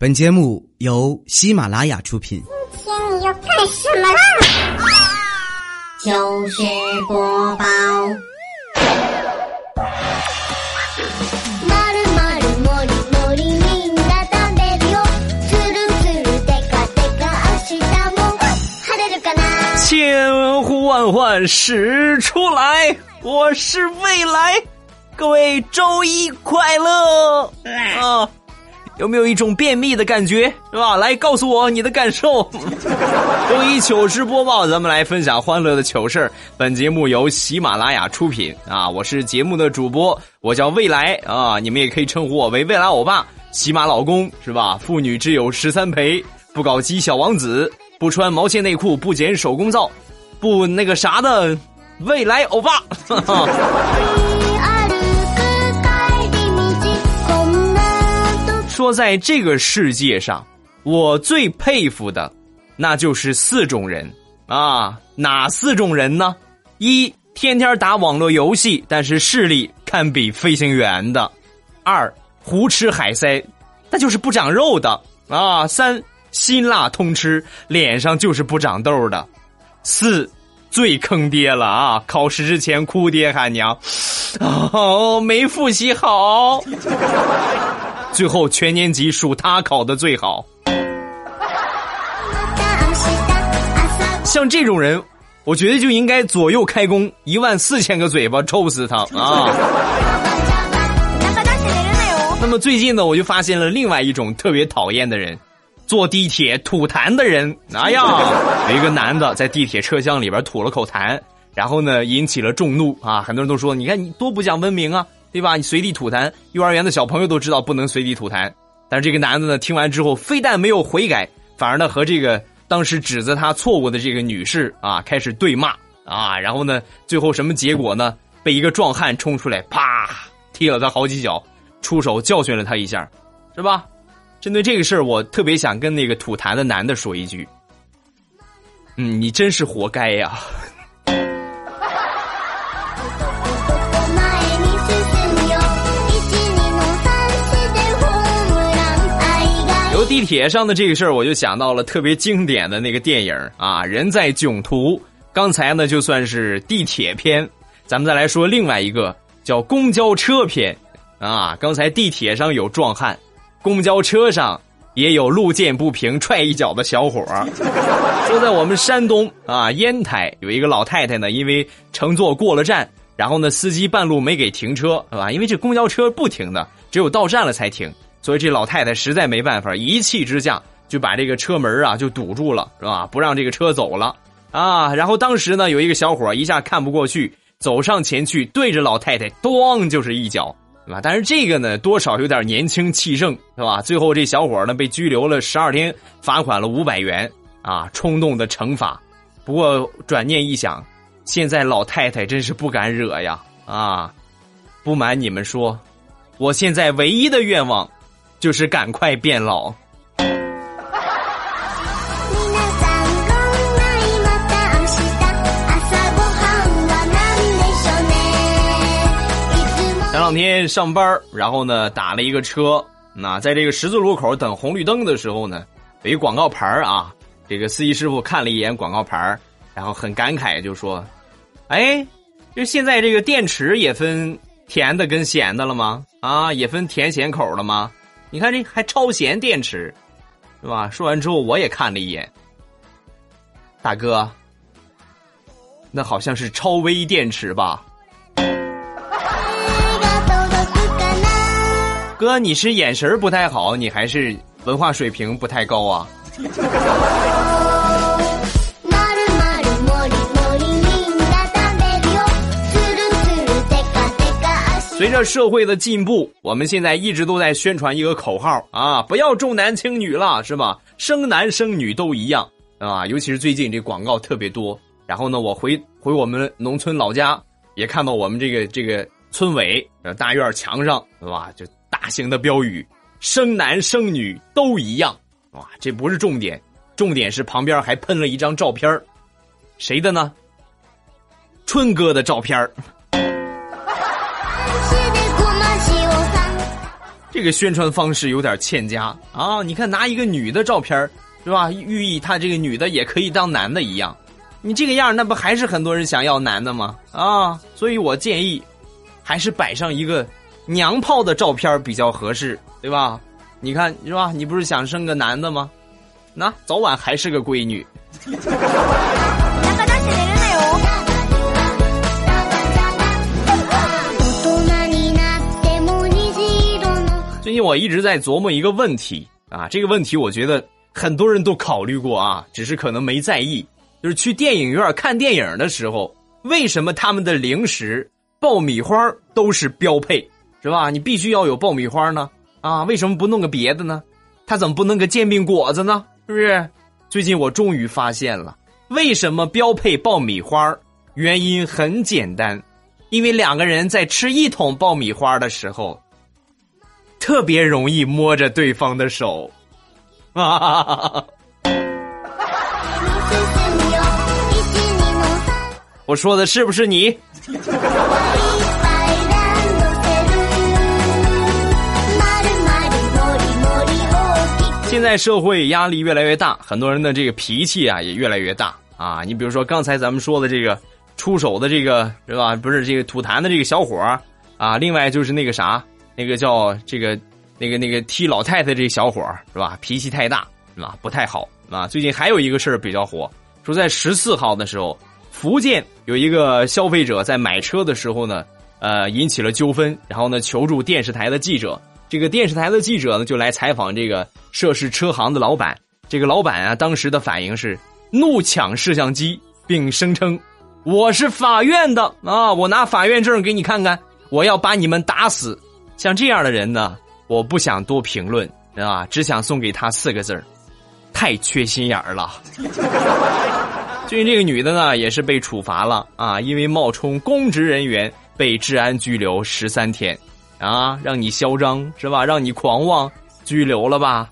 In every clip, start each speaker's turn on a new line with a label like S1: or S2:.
S1: 本节目由喜马拉雅出品。
S2: 今天你要干什么啦？
S3: 糗事播报。
S2: まるまるもりもりみんな食べるよ。つるつるでかでか明日も晴れるかな？
S4: 千呼万唤始出来，我是未来，各位周一快乐啊！ 有没有一种便秘的感觉是吧？来告诉我你的感受。周一糗事播报，咱们来分享欢乐的糗事本节目由喜马拉雅出品啊，我是节目的主播，我叫未来啊，你们也可以称呼我为未来欧巴，喜马老公是吧？妇女之友十三陪，不搞基小王子，不穿毛线内裤，不剪手工皂，不那个啥的，未来欧巴。
S2: 哈 哈
S4: 说在这个世界上，我最佩服的，那就是四种人啊！哪四种人呢？一天天打网络游戏，但是视力堪比飞行员的；二胡吃海塞，那就是不长肉的啊；三辛辣通吃，脸上就是不长痘的；四最坑爹了啊！考试之前哭爹喊娘，哦，没复习好。最后全年级数他考的最好。
S2: また明日朝
S4: 像这种人，我觉得就应该左右开弓，一万四千个嘴巴抽死他啊！
S2: ナパダって寝るなよ。
S4: 那么最近呢，我就发现了另外一种特别讨厌的人， 坐地铁吐痰的人。哎呀，有 一个男的在地铁车厢里边吐了口痰，然后呢引起了众怒啊！很多人都说，你看你多不讲文明啊，对吧？你随地吐痰，幼儿园的小朋友都知道不能随地吐痰。但是这个男的呢，听完之后非但没有悔改，反而呢和这个当时指责他错误的这个女士啊开始对骂啊，然后呢最后什么结果呢？被一个壮汉冲出来，啪踢了他好几脚，出手教训了他一下，是吧？针对这个事儿，我特别想跟那个吐痰的男的说一句：嗯，你真是活该呀！
S2: 前に進むよ。一二の三四でホームラン。愛が
S4: 由地铁上的这个事儿，我就想到了特别经典的那个电影啊，《人在囧途》。刚才呢，就算是地铁篇，咱们再来说另外一个叫公交车篇啊。刚才地铁上有壮汉， 公交车上也有路见不平踹一脚的小伙儿。说在我们山东啊，烟台有一个老太太呢，因为乘坐过了站，然后呢，司机半路没给停车，是吧？因为这公交车不停的，只有到站了才停。所以这老太太实在没办法，一气之下就把这个车门啊就堵住了，是吧？不让这个车走了啊。然后当时呢，有一个小伙一下看不过去，走上前去，对着老太太咣就是一脚，啊？但是这个呢，多少有点年轻气盛，是吧？最后这小伙呢被拘留了十二天，罚款了五百元啊，冲动的惩罚。不过转念一想，现在老太太真是不敢惹呀啊！不瞒你们说，我现在唯一的愿望。就是赶快变老。两天上班，然后呢打了一个车，那在这个十字路口等红绿灯的时候呢，有一广告牌啊，这个司机师傅看了一眼广告牌，然后很感慨就说：“哎，就现在这个电池也分甜的跟咸的了吗？啊，也分甜咸口了吗？你看这还超咸电池，是吧？”说完之后我也看了一眼，大哥，那好像是超微电池吧？哥，你是眼神儿不太好，你还是文化水平不太高啊？
S2: まるまるもりもりみんな食べるよつるつるでかでか足
S4: 随着社会的进步，我们现在一直都在宣传一个口号啊，不要重男轻女了，是吧？生男生女都一样啊，尤其是最近这广告特别多。然后呢，我回回我们农村老家，也看到我们这个这个村委呃大院墙上，是吧？就 大型的标语：生男生女都一样。哇，这不是重点，重点是旁边还喷了一张照片儿谁的呢？春哥的照片儿
S2: 足でごま塩さん
S4: 这个宣传方式有点欠佳啊！你看，拿一个女的照片是吧，寓意他这个女的也可以当男的一样。你这个样，那不还是很多人想要男的吗？啊，所以我建议，还是摆上一个 娘炮的照片比较合适，对吧？你看是吧？你不是想生个男的吗？那早晚还是个闺女。最近我一直在琢磨一个问题啊，这个问题我觉得很多人都考虑过啊，只是可能没在意。就是去电影院看电影的时候，为什么他们的零食爆米花都是标配，是吧？你必须要有爆米花呢？啊，为什么不弄个别的呢？他怎么不弄个煎饼果子呢？是不是？最近我终于发现了，为什么标配爆米花？原因很简单，因为两个人在吃一桶爆米花的时候，特别容易摸着对方的手，啊！我说的是不是你？现在社会压力越来越大，很多人的这个脾气啊也越来越大啊。你比如说刚才咱们说的这个出手的这个是吧？不是这个吐痰的这个小伙啊。另外就是那个啥，那个叫这个那个那个踢老太太这个小伙是吧？脾气太大是吧？不太好啊。最近还有一个事儿比较火，说在十四号的时候。福建有一个消费者在买车的时候呢，呃，引起了纠纷，然后呢求助电视台的记者。这个电视台的记者呢就来采访这个涉事车行的老板。这个老板啊，当时的反应是怒抢摄像机，并声称：“我是法院的啊，我拿法院证给你看看，我要把你们打死。”像这样的人呢，我不想多评论啊，只想送给他四个字儿：太缺心眼儿了。最近这个女的呢，也是被处罚了啊，因为冒充公职人员被治安拘留十三天，啊，让你嚣张是吧？让你狂妄，拘留了吧？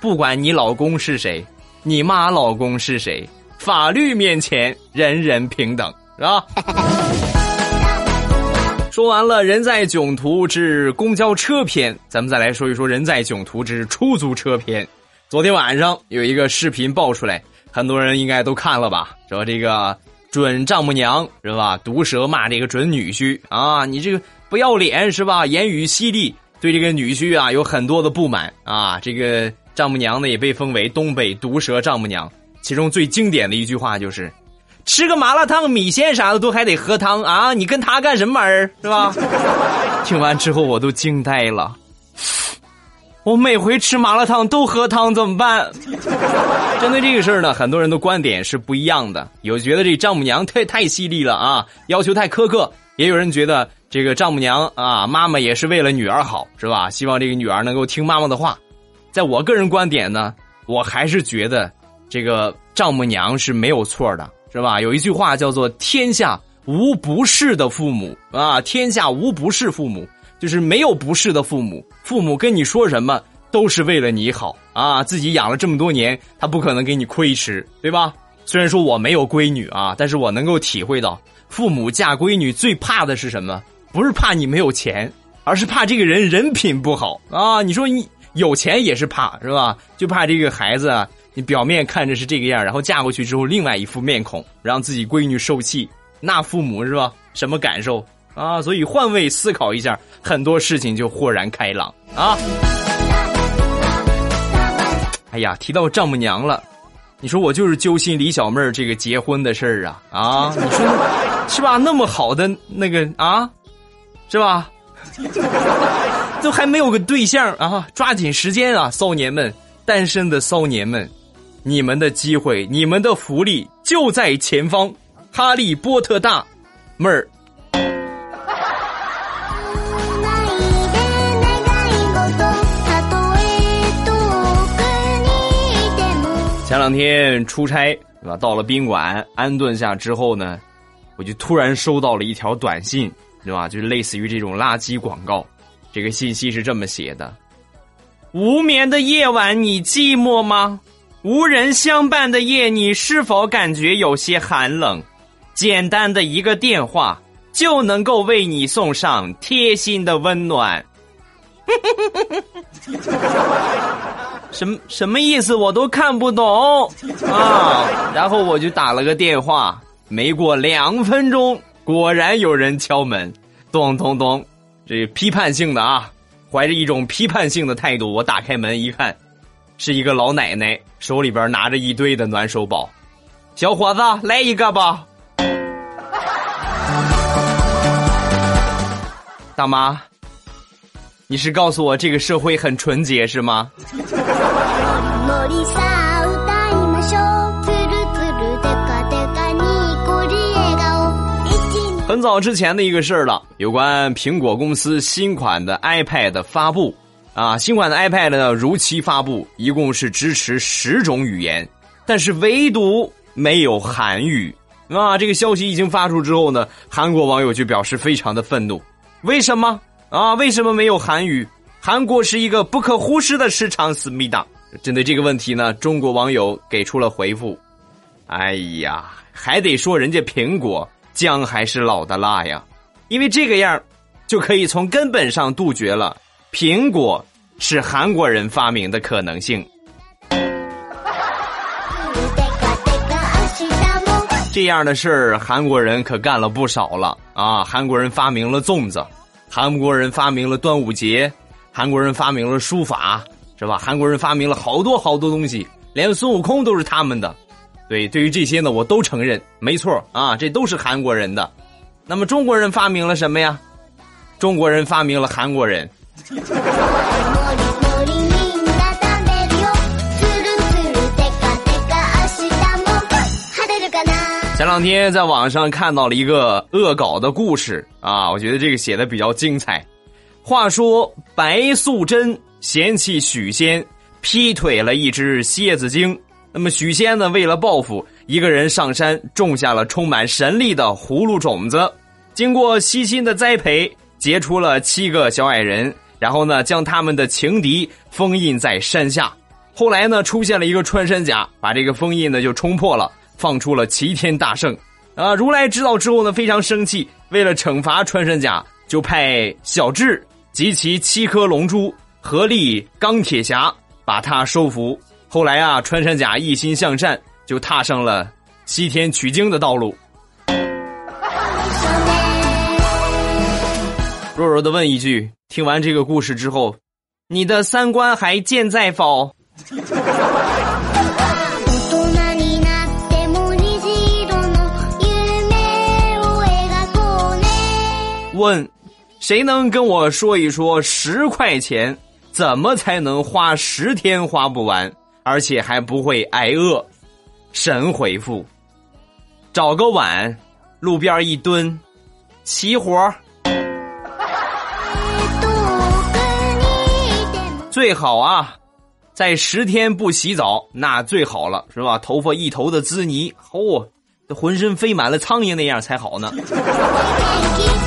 S4: 不管你老公是谁，你妈老公是谁，法律面前人人平等，是吧？说完了人在囧途之公交车篇，咱们再来说一说人在囧途之出租车篇。昨天晚上有一个视频爆出来。很多人应该都看了吧？说这个准丈母娘是吧？毒舌骂这个准女婿啊！你这个不要脸是吧？言语犀利，对这个女婿啊有很多的不满啊！这个丈母娘呢也被封为东北毒舌丈母娘。其中最经典的一句话就是：“吃个麻辣烫、米线啥的都还得喝汤啊！你跟他干什么玩意儿是吧？” 听完之后我都惊呆了。我每回吃麻辣烫都喝汤怎么办？针对这个事儿呢，很多人的观点是不一样的。有觉得这丈母娘太太犀利了啊，要求太苛刻；也有人觉得这个丈母娘啊，妈妈也是为了女儿好，是吧？希望这个女儿能够听妈妈的话。在我个人观点呢，我还是觉得这个丈母娘是没有错的，是吧？有一句话叫做“天下无不是的父母”啊，天下无不是父母。就是没有不是的父母，父母跟你说什么都是为了你好啊！自己养了这么多年，他不可能给你亏吃，对吧？虽然说我没有闺女啊，但是我能够体会到，父母嫁闺女最怕的是什么？不是怕你没有钱，而是怕这个人人品不好啊！你说你有钱也是怕是吧？就怕这个孩子，你表面看着是这个样，然后嫁过去之后另外一副面孔，让自己闺女受气，那父母是吧？什么感受？啊，所以换位思考一下，很多事情就豁然开朗啊！哎呀，提到丈母娘了，你说我就是揪心李小妹儿这个结婚的事儿啊啊！你说是吧？那么好的那个啊，是吧？都还没有个对象啊！抓紧时间啊，骚年们，单身的骚年们，你们的机会，你们的福利就在前方！哈利波特大妹儿。前两天出差，对吧？到了宾馆安顿下之后呢，我就突然收到了一条短信，对吧？就类似于这种垃圾广告。这个信息是这么写的：无眠的夜晚，你寂寞吗？无人相伴的夜，你是否感觉有些寒冷？简单的一个电话，就能够为你送上贴心的温暖。什么什么意思？我都看不懂啊！然后我就打了个电话，没过两分钟，果然有人敲门，咚咚咚，这批判性的啊，怀着一种批判性的态度，我打开门一看，是一个老奶奶，手里边拿着一堆的暖手宝，小伙子来一个吧，大妈。你是告诉我这个社会很纯洁是吗？很早之前的一个事儿了，有关苹果公司新款的 iPad 发布啊，新款的 iPad 呢如期发布，一共是支持十种语言，但是唯独没有韩语啊。这个消息一经发出之后呢，韩国网友就表示非常的愤怒，为什么啊？为什么没有韩语？韩国是一个不可忽视的市场，思密达。针对这个问题呢，中国网友给出了回复。哎呀，还得说人家苹果姜还是老的辣呀，因为这个样儿就可以从根本上杜绝了苹果是韩国人发明的可能性。
S2: でかでか明日も
S4: 这样的事儿，韩国人可干了不少了啊！韩国人发明了粽子，韩国人发明了端午节，韩国人发明了书法，是吧？韩国人发明了好多好多东西，连孙悟空都是他们的。 对，对于这些呢，我都承认，没错啊，这都是韩国人的。那么中国人发明了什么呀？中国人发明了韩国人。
S2: もりもりみんな食べるよつるつるでかでか明日も晴れるかな
S4: 前两天在网上看到了一个恶搞的故事啊，我觉得这个写的比较精彩。话说白素贞嫌弃许仙劈腿了一只蝎子精， 那么许仙呢，为了报复，一个人上山种下了充满神力的葫芦种子，经过悉心的栽培，结出了七个小矮人，然后呢，将他们的情敌封印在山下。后来呢，出现了一个穿山甲，把这个封印呢就冲破了，放出了齐天大圣。啊，如来知道之后呢，非常生气，为了惩罚穿山甲，就派小智及其七颗龙珠合力钢铁侠把他收服。后来啊，穿山甲一心向善，就踏上了西天取经的道路。弱弱的问一句：听完这个故事之后，你的三观还健在否？
S2: 大人になっても虹色の夢を描こうね
S4: 问，谁能跟我说一说十块钱怎么才能花十天花不完， 而且还不会挨饿？神回复：找个碗，路边一蹲，齐活儿
S2: 遠くにいても
S4: 最好啊，在十天不洗澡，那最好了，是吧？头发一头的滋泥，嚯、这浑身飞满了苍蝇那样才好呢。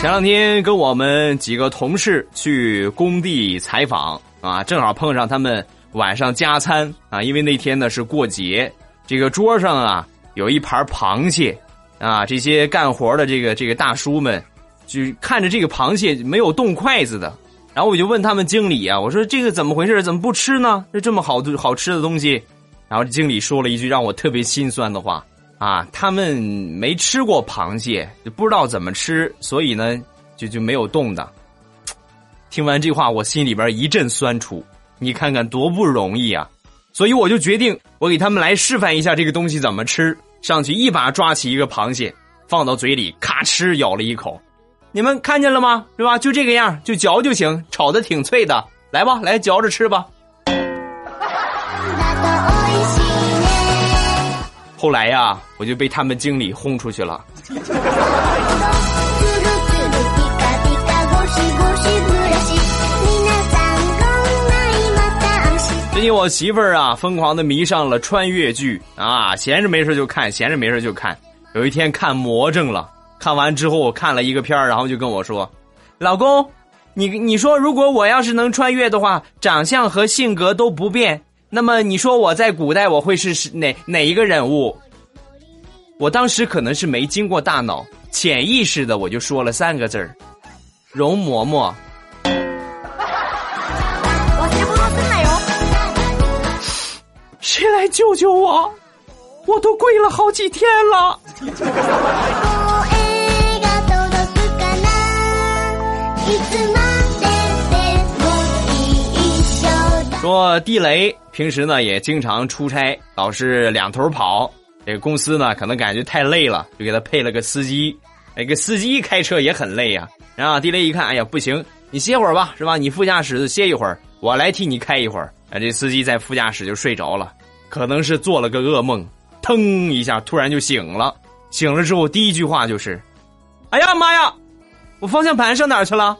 S2: 前
S4: 两天跟我们几个同事去工地采访啊，正好碰上他们晚上加餐啊，因为那天呢是过节，这个桌上啊有一盘螃蟹啊，这些干活的这个这个大叔们就看着这个螃蟹没有动筷子的，然后我就问他们经理啊，我说这个怎么回事？怎么不吃呢？这这么好的好吃的东西，然后经理说了一句让我特别心酸的话。啊，他们没吃过螃蟹，就不知道怎么吃，所以呢，就就没有动的。听完这话，我心里边一阵酸楚。你看看多不容易啊！所以我就决定，我给他们来示范一下这个东西怎么吃。上去一把抓起一个螃蟹，放到嘴里，咔哧咬了一口。你们看见了吗？是吧？就这个样，就嚼就行，炒的挺脆的。来吧，来嚼着吃吧。后来呀，我就被他们经理轰出去了。
S2: つるつるピカピカゴシゴシブラシ皆さんこんないまた明日
S4: 最近我媳妇儿啊，疯狂的迷上了穿越剧啊，闲着没事就看，闲着没事就看。有一天看魔怔了，看完之后我看了一个片儿，然后就跟我说：“老公，你你说如果我要是能穿越的话，长相和性格都不变， 那么你说我在古代我会是是哪哪一个人物？”我当时可能是没经过大脑，潜意识的我就说了三个字儿：容嬷嬷。谁来救救我？我都跪了好几天了。说地雷平时呢也经常出差，老是两头跑。这个公司呢可能感觉太累了，就给他配了个司机。那个司机开车也很累呀、然后地雷一看，哎呀不行，你歇会儿吧，是吧？你副驾驶歇一会儿，我来替你开一会儿。啊，这司机在副驾驶就睡着了，可能是做了个噩梦，腾一下突然就醒了。醒了之后第一句话就是：“哎呀妈呀，我方向盘上哪儿去了？”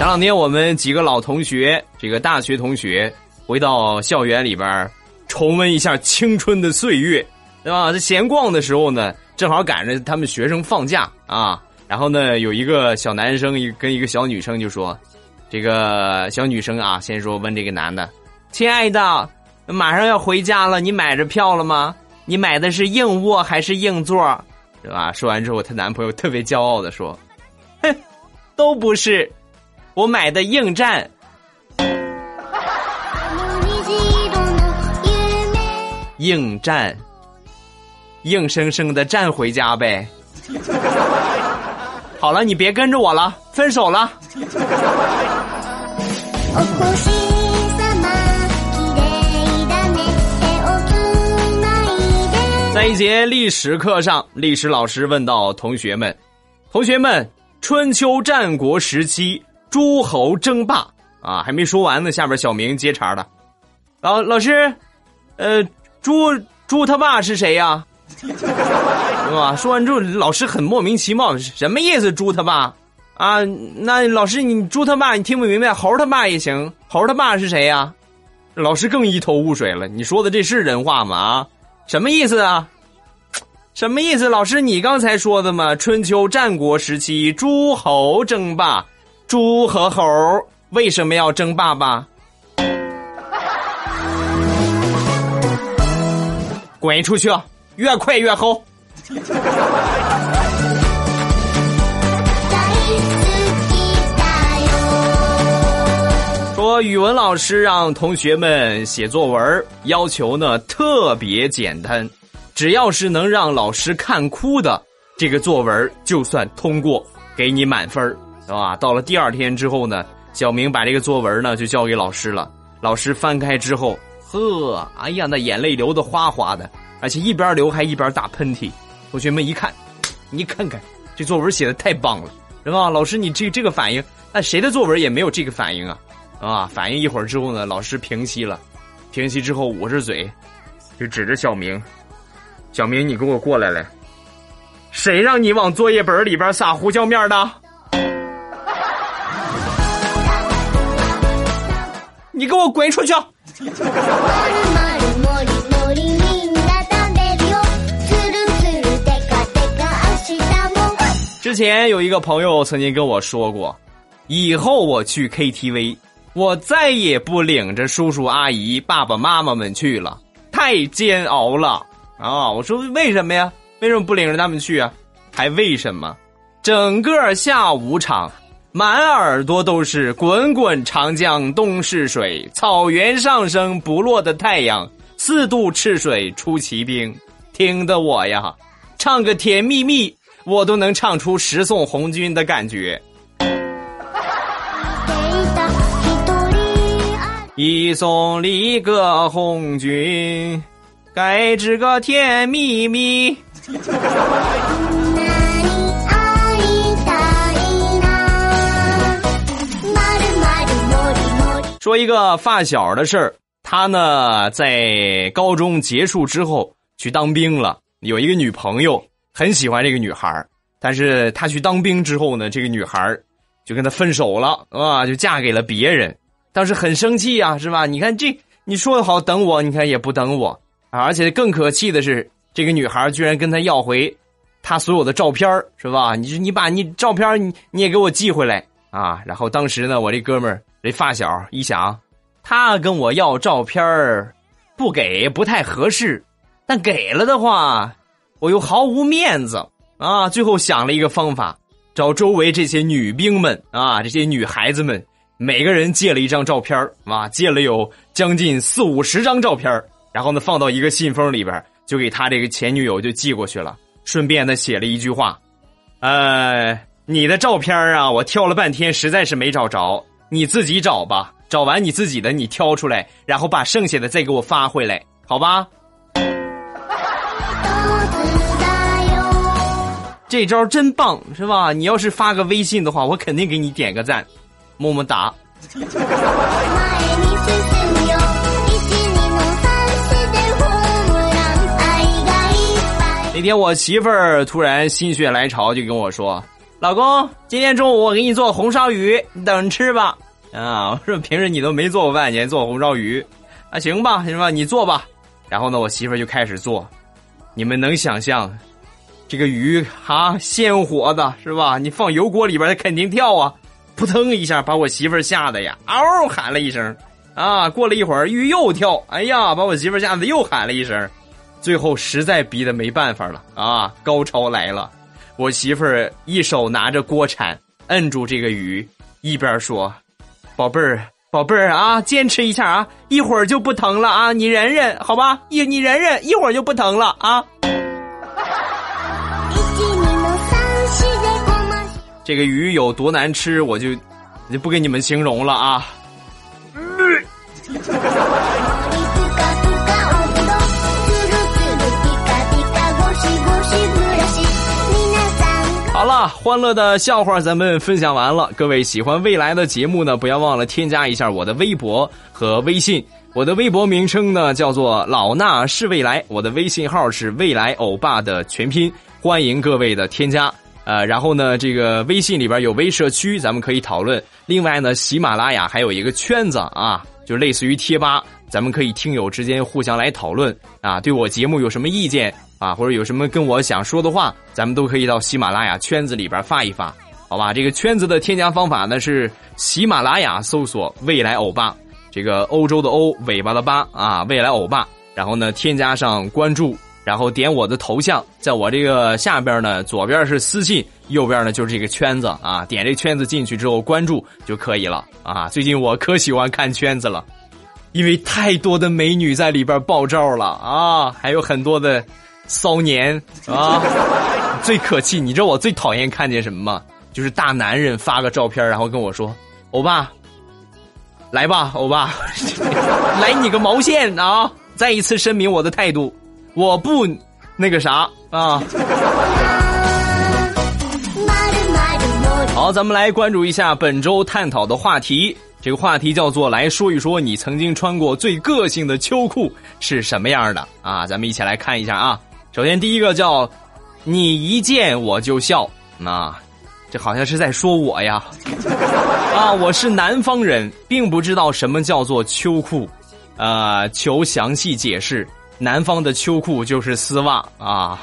S4: 前两天我们几个老同学，这个大学同学，回到校园里边重温一下青春的岁月，对吧？在闲逛的时候呢，正好赶着他们学生放假啊。然后呢，有一个小男生一跟一个小女生就说：“这个小女生啊，先说问这个男的，亲爱的，马上要回家了，你买着票了吗？你买的是硬卧还是硬座？对吧？”说完之后，她男朋友特别骄傲的说：“哼，都不是。”我买的硬站，
S2: あの虹色の夢
S4: 硬站，硬生生的站回家呗。好了，你别跟着我了，分手了。
S2: お星様綺麗だね手をつないで
S4: 在一节历史课上，历史老师问到同学们：“同学们，春秋战国时期 诸侯争霸啊，还没说完呢。”下边小明接茬了：“老老师，呃，猪猪他爸是谁呀？是吧？”说完之后，老师很莫名其妙，什么意思？猪他爸啊？那老师你猪他爸你听不明白？猴他爸也行，猴他爸是谁呀？老师更一头雾水了。你说的这是人话吗？啊？什么意思啊？什么意思？老师，你刚才说的嘛？春秋战国时期，诸侯争霸，猪和猴为什么要争霸吧？滚出去！越快越齁！
S2: 大好きだよ
S4: 说语文老师让同学们写作文，要求呢特别简单，只要是能让老师看哭的，这个作文就算通过，给你满分 啊？到了第二天之后呢，小明把这个作文呢就交给老师了。老师翻开之后，呵，哎呀，那眼泪流的哗哗的，而且一边流还一边打喷嚏。同学们一看，你看看这作文写的太棒了，是吧？老师，你这这个反应，那谁的作文也没有这个反应啊？啊！反应一会儿之后呢，老师平息了，平息之后捂着嘴，就指着小明：“小明，你给我过来来！谁让你往作业本里边撒胡椒面的？
S2: カテカ明日も
S4: 之前有一个朋友曾经跟我说过，以后我去 KTV，我再也不领着叔叔阿姨、爸爸妈妈们去了，太煎熬了啊！我说为什么呀？为什么不领着他们去啊？还为什么？整个下午场， 满耳朵都是滚滚长江东逝水，草原上升不落的太阳，四渡赤水出奇兵，听得我呀，唱个甜蜜蜜。我都能唱出十送红军的感觉。
S2: ていた一人あ
S4: 一送里个红军，该知个甜蜜蜜。 说一个发小的事儿，他呢在高中结束之后去当兵了，有一个女朋友，很喜欢这个女孩但是他去当兵之后呢，这个女孩就跟他分手了啊，就嫁给了别人。当时很生气呀、是吧？你看这，你说好等我，你看也不等我啊！而且更可气的是，这个女孩居然跟他要回他所有的照片是吧？你你把你照片你你也给我寄回来啊。然后当时呢，我这哥们儿这发小一想，他跟我要照片儿，不给不太合适，但给了的话，我又毫无面子啊。最后想了一个方法，找周围这些女兵们啊，这些女孩子们，每个人借了一张照片啊，借了有将近四五十张照片然后呢放到一个信封里边，就给他这个前女友就寄过去了。顺便呢写了一句话，呃，你的照片啊，我挑了半天，实在是没找着，你自己找吧，找完你自己的你挑出来，然后把剩下的再给我发回来，好吧？这招真棒，是吧？你要是发个微信的话，我肯定给你点个赞，么么哒。
S2: 前に進むよ一二の三四でホームラン愛がいっぱい
S4: 那天我媳妇儿突然心血来潮，就跟我说：“ 老公，今天中午我给你做红烧鱼，你等着吃吧。”啊，我说平时你都没做过饭，你还做红烧鱼，啊，行吧，行吧，你做吧。然后呢，我媳妇就开始做，你们能想象，这个鱼哈鲜活的是吧？你放油锅里边，它肯定跳啊，扑腾一下把我媳妇吓得呀，嗷喊了一声。啊，过了一会儿鱼又跳，哎呀，把我媳妇吓得又喊了一声。最后实在逼得没办法了啊！高潮来了，我媳妇儿一手拿着锅铲摁住这个鱼，一边说：“宝贝儿，宝贝儿啊，坚持一下啊，一会儿就不疼了啊，你忍忍，好吧？一你忍忍，一会儿就不疼了啊。
S2: 一二の三四でごまし”
S4: 这个鱼有多难吃，我就就不给你们形容了啊。
S2: ふ
S4: 了，欢乐的笑话咱们分享完了。各位喜欢未来的节目呢，不要忘了添加一下我的微博和微信。我的微博名称呢叫做老衲是未来，我的微信号是未来欧巴的全拼，欢迎各位的添加。呃，然后呢，这个微信里边有微社区，咱们可以讨论。另外呢，喜马拉雅还有一个圈子啊，就类似于贴吧，咱们可以听友之间互相来讨论啊。对我节目有什么意见啊，或者有什么跟我想说的话，咱们都可以到喜马拉雅圈子里边发一发，好吧？这个圈子的添加方法呢是喜马拉雅搜索“未来欧巴”，这个欧洲的欧，尾巴的巴啊，未来欧巴，然后呢添加上关注。然后点我的头像，在我这个下边呢，左边是私信，右边呢就是这个圈子啊。点这圈子进去之后关注就可以了啊。最近我可喜欢看圈子了，因为太多的美女在里边爆照了啊，还有很多的骚年 啊。最可气，你知道我最讨厌看见什么吗？就是大男人发个照片，然后跟我说：“欧巴，来吧，欧巴，来你个毛线啊！”再一次声明我的态度。我不那个啥啊！好，咱们来关注一下本周探讨的话题。这个话题叫做“来说一说你曾经穿过最个性的秋裤是什么样的”啊！咱们一起来看一下啊。首先第一个叫“你一见我就笑”，啊，这好像是在说我呀。啊，我是南方人，并不知道什么叫做秋裤，呃，求详细解释。南方的秋裤就是丝袜啊，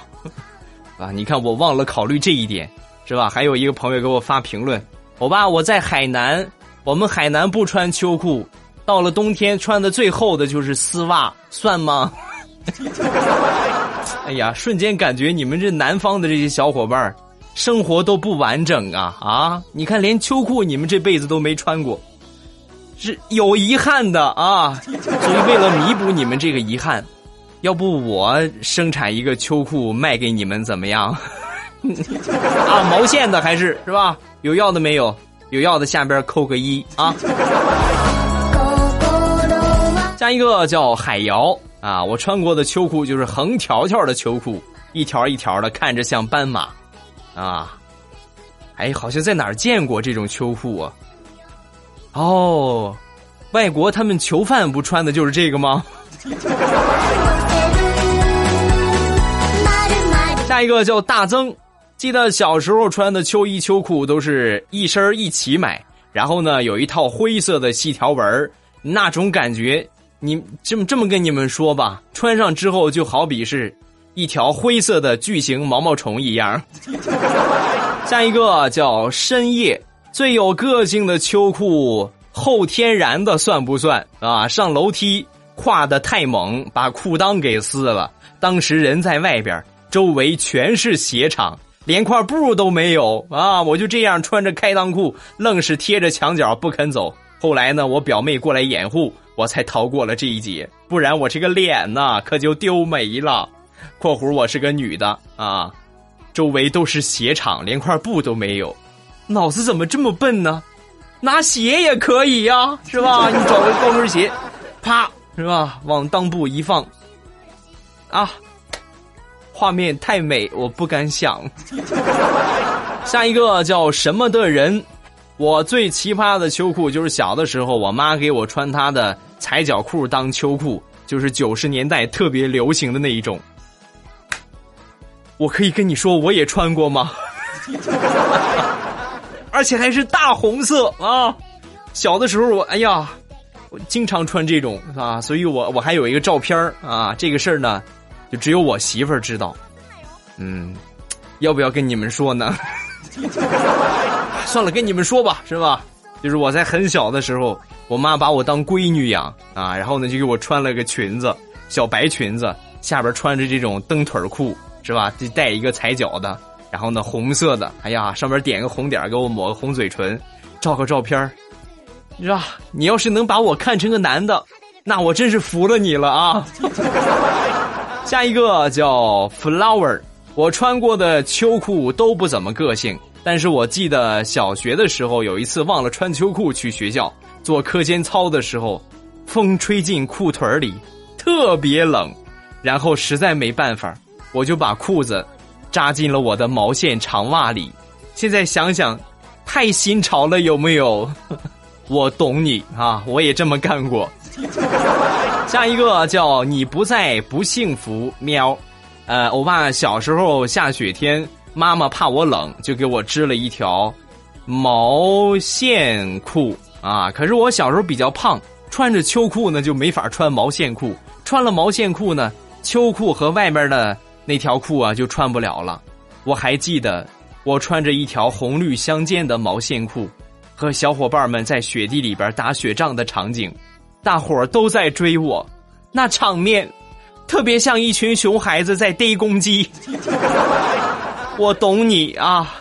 S4: 啊！你看我忘了考虑这一点，是吧？还有一个朋友给我发评论，欧巴，我在海南，我们海南不穿秋裤，到了冬天穿的最厚的就是丝袜，算吗？哎呀，瞬间感觉你们这南方的这些小伙伴生活都不完整啊啊！你看连秋裤你们这辈子都没穿过，是有遗憾的啊！所以为了弥补你们这个遗憾。要不我生产一个秋裤卖给你们怎么样？啊，毛线的还是是吧？有要的没有？有要的下边扣个一啊。下一个叫海瑶啊，我穿过的秋裤就是横条条的秋裤，一条一条的，看着像斑马啊。哎，好像在哪儿见过这种秋裤啊？哦，外国他们囚犯不穿的就是这个吗？下一个叫大增，记得小时候穿的秋衣秋裤都是一身一起买，然后呢有一套灰色的细条纹那种感觉，你这么这么跟你们说吧，穿上之后就好比是一条灰色的巨型毛毛虫一样。下一个叫深夜最有个性的秋裤，后天然的算不算啊？上楼梯跨的太猛，把裤裆给撕了。当时人在外边，周围全是鞋厂，连块布都没有啊！我就这样穿着开裆裤，愣是贴着墙角不肯走。后来呢，我表妹过来掩护，我才逃过了这一劫。不然我这个脸呐，可就丢没了。（括弧我是个女的啊，周围都是鞋厂，连块布都没有。脑子怎么这么笨呢？拿鞋也可以呀，是吧？你找个高跟鞋，啪，是吧？往裆部一放，啊，画面太美，我不敢想。下一个叫什么的人？我最奇葩的秋裤就是小的时候，我妈给我穿她的踩脚裤当秋裤，就是九十年代特别流行的那一种。我可以跟你说，我也穿过吗？而且还是大红色啊！小的时候我哎呀，我经常穿这种啊，所以我我还有一个照片啊。这个事儿呢，就只有我媳妇儿知道。嗯，要不要跟你们说呢？算了，跟你们说吧，是吧？就是我在很小的时候，我妈把我当闺女养啊，然后呢就给我穿了个裙子，小白裙子，下边穿着这种蹬腿裤，是吧？就带一个踩脚的。然后呢，红色的，哎呀，上面点个红点给我抹个红嘴唇，照个照片是吧？你要是能把我看成个男的，那我真是服了你了啊！下一个叫 Flower，我穿过的秋裤都不怎么个性，但是我记得小学的时候有一次忘了穿秋裤去学校，做课间操的时候，风吹进裤腿里，特别冷，然后实在没办法，我就把裤子。扎进了我的毛线长袜里，现在想想，太新潮了，有没有？我懂你啊，我也这么干过。下一个叫你不在不幸福喵，呃，我爸小时候下雪天，妈妈怕我冷，就给我织了一条毛线裤啊。可是我小时候比较胖，穿着秋裤呢就没法穿毛线裤，穿了毛线裤呢，秋裤和外面的。那条裤啊就穿不了了，我还记得我穿着一条红绿相间的毛线裤，和小伙伴们在雪地里边打雪仗的场景，大伙儿都在追我，那场面特别像一群熊孩子在逮公鸡。我懂你啊，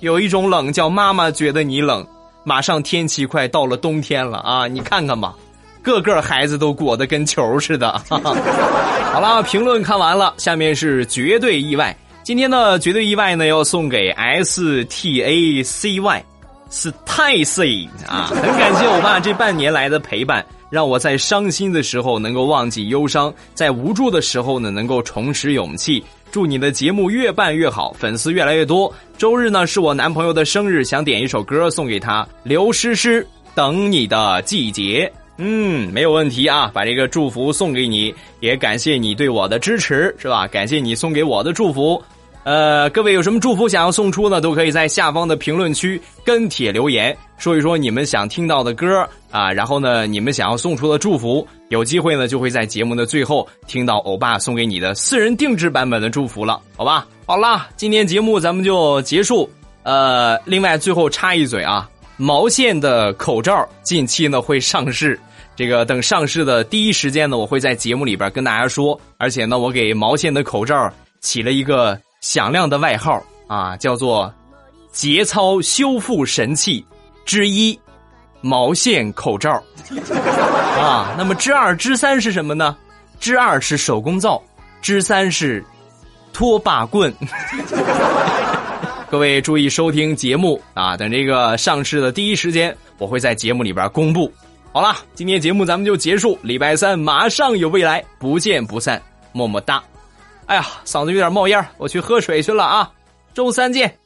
S4: 有一种冷叫妈妈觉得你冷，马上天气快到了冬天了啊，你看看吧。个个孩子都裹得跟球似的。好了，评论看完了，下面是绝对意外。今天的绝对意外呢，要送给 S T A C Y，是泰 C 啊！很感谢我爸这半年来的陪伴，让我在伤心的时候能够忘记忧伤，在无助的时候呢能够重拾勇气。祝你的节目越办越好，粉丝越来越多。周日呢是我男朋友的生日，想点一首歌送给他。刘诗诗，等你的季节。嗯，没有问题啊，把这个祝福送给你，也感谢你对我的支持，是吧？感谢你送给我的祝福。呃，各位有什么祝福想要送出呢？都可以在下方的评论区跟帖留言，说一说你们想听到的歌啊，然后呢，你们想要送出的祝福，有机会呢就会在节目的最后听到欧巴送给你的私人定制版本的祝福了，好吧？好啦，今天节目咱们就结束。呃，另外最后插一嘴啊。毛线的口罩近期呢会上市，这个等上市的第一时间呢，我会在节目里边跟大家说。而且呢，我给毛线的口罩起了一个响亮的外号啊，叫做“节操修复神器之一”——毛线口罩啊。那么之二、之三是什么呢？之二是手工皂，之三是拖把棍。各位注意收听节目啊！等这个上市的第一时间，我会在节目里边公布。好了，今天节目咱们就结束。礼拜三马上有未来，不见不散，么么哒！哎呀，嗓子有点冒烟，我去喝水去了啊！周三见。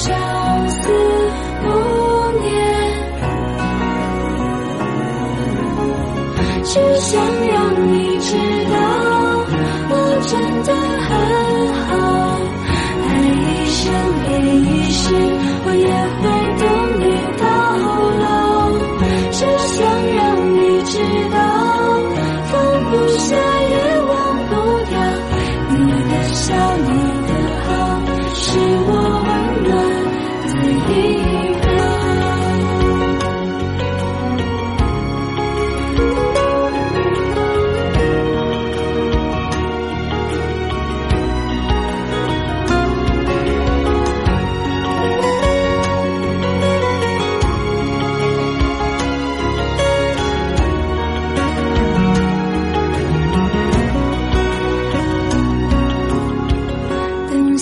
S5: 相思不念，只想让你知道，我真的很。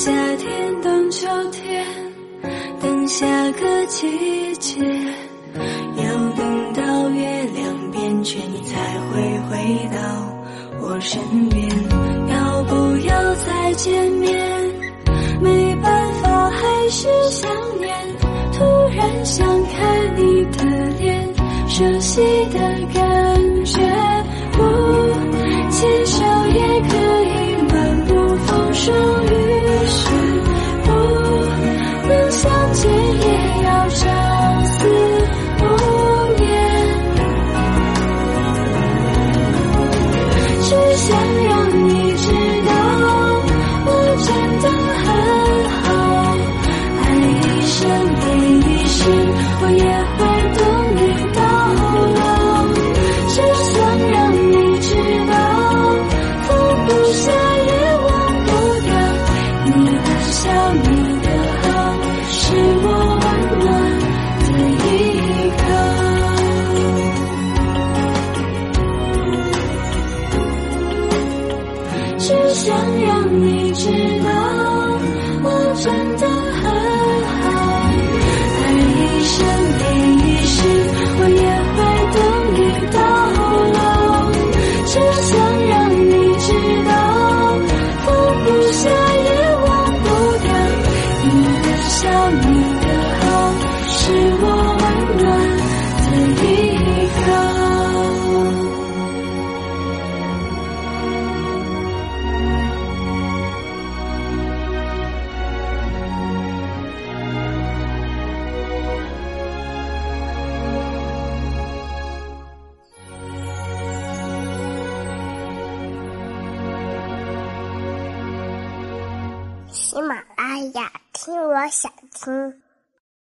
S5: 夏天等秋天等下个季节要等到月亮变全你才会回到我身边。要不要再见面没办法还是想念突然想看你的脸熟悉的感觉。不牵手也可以漫步风霜雨。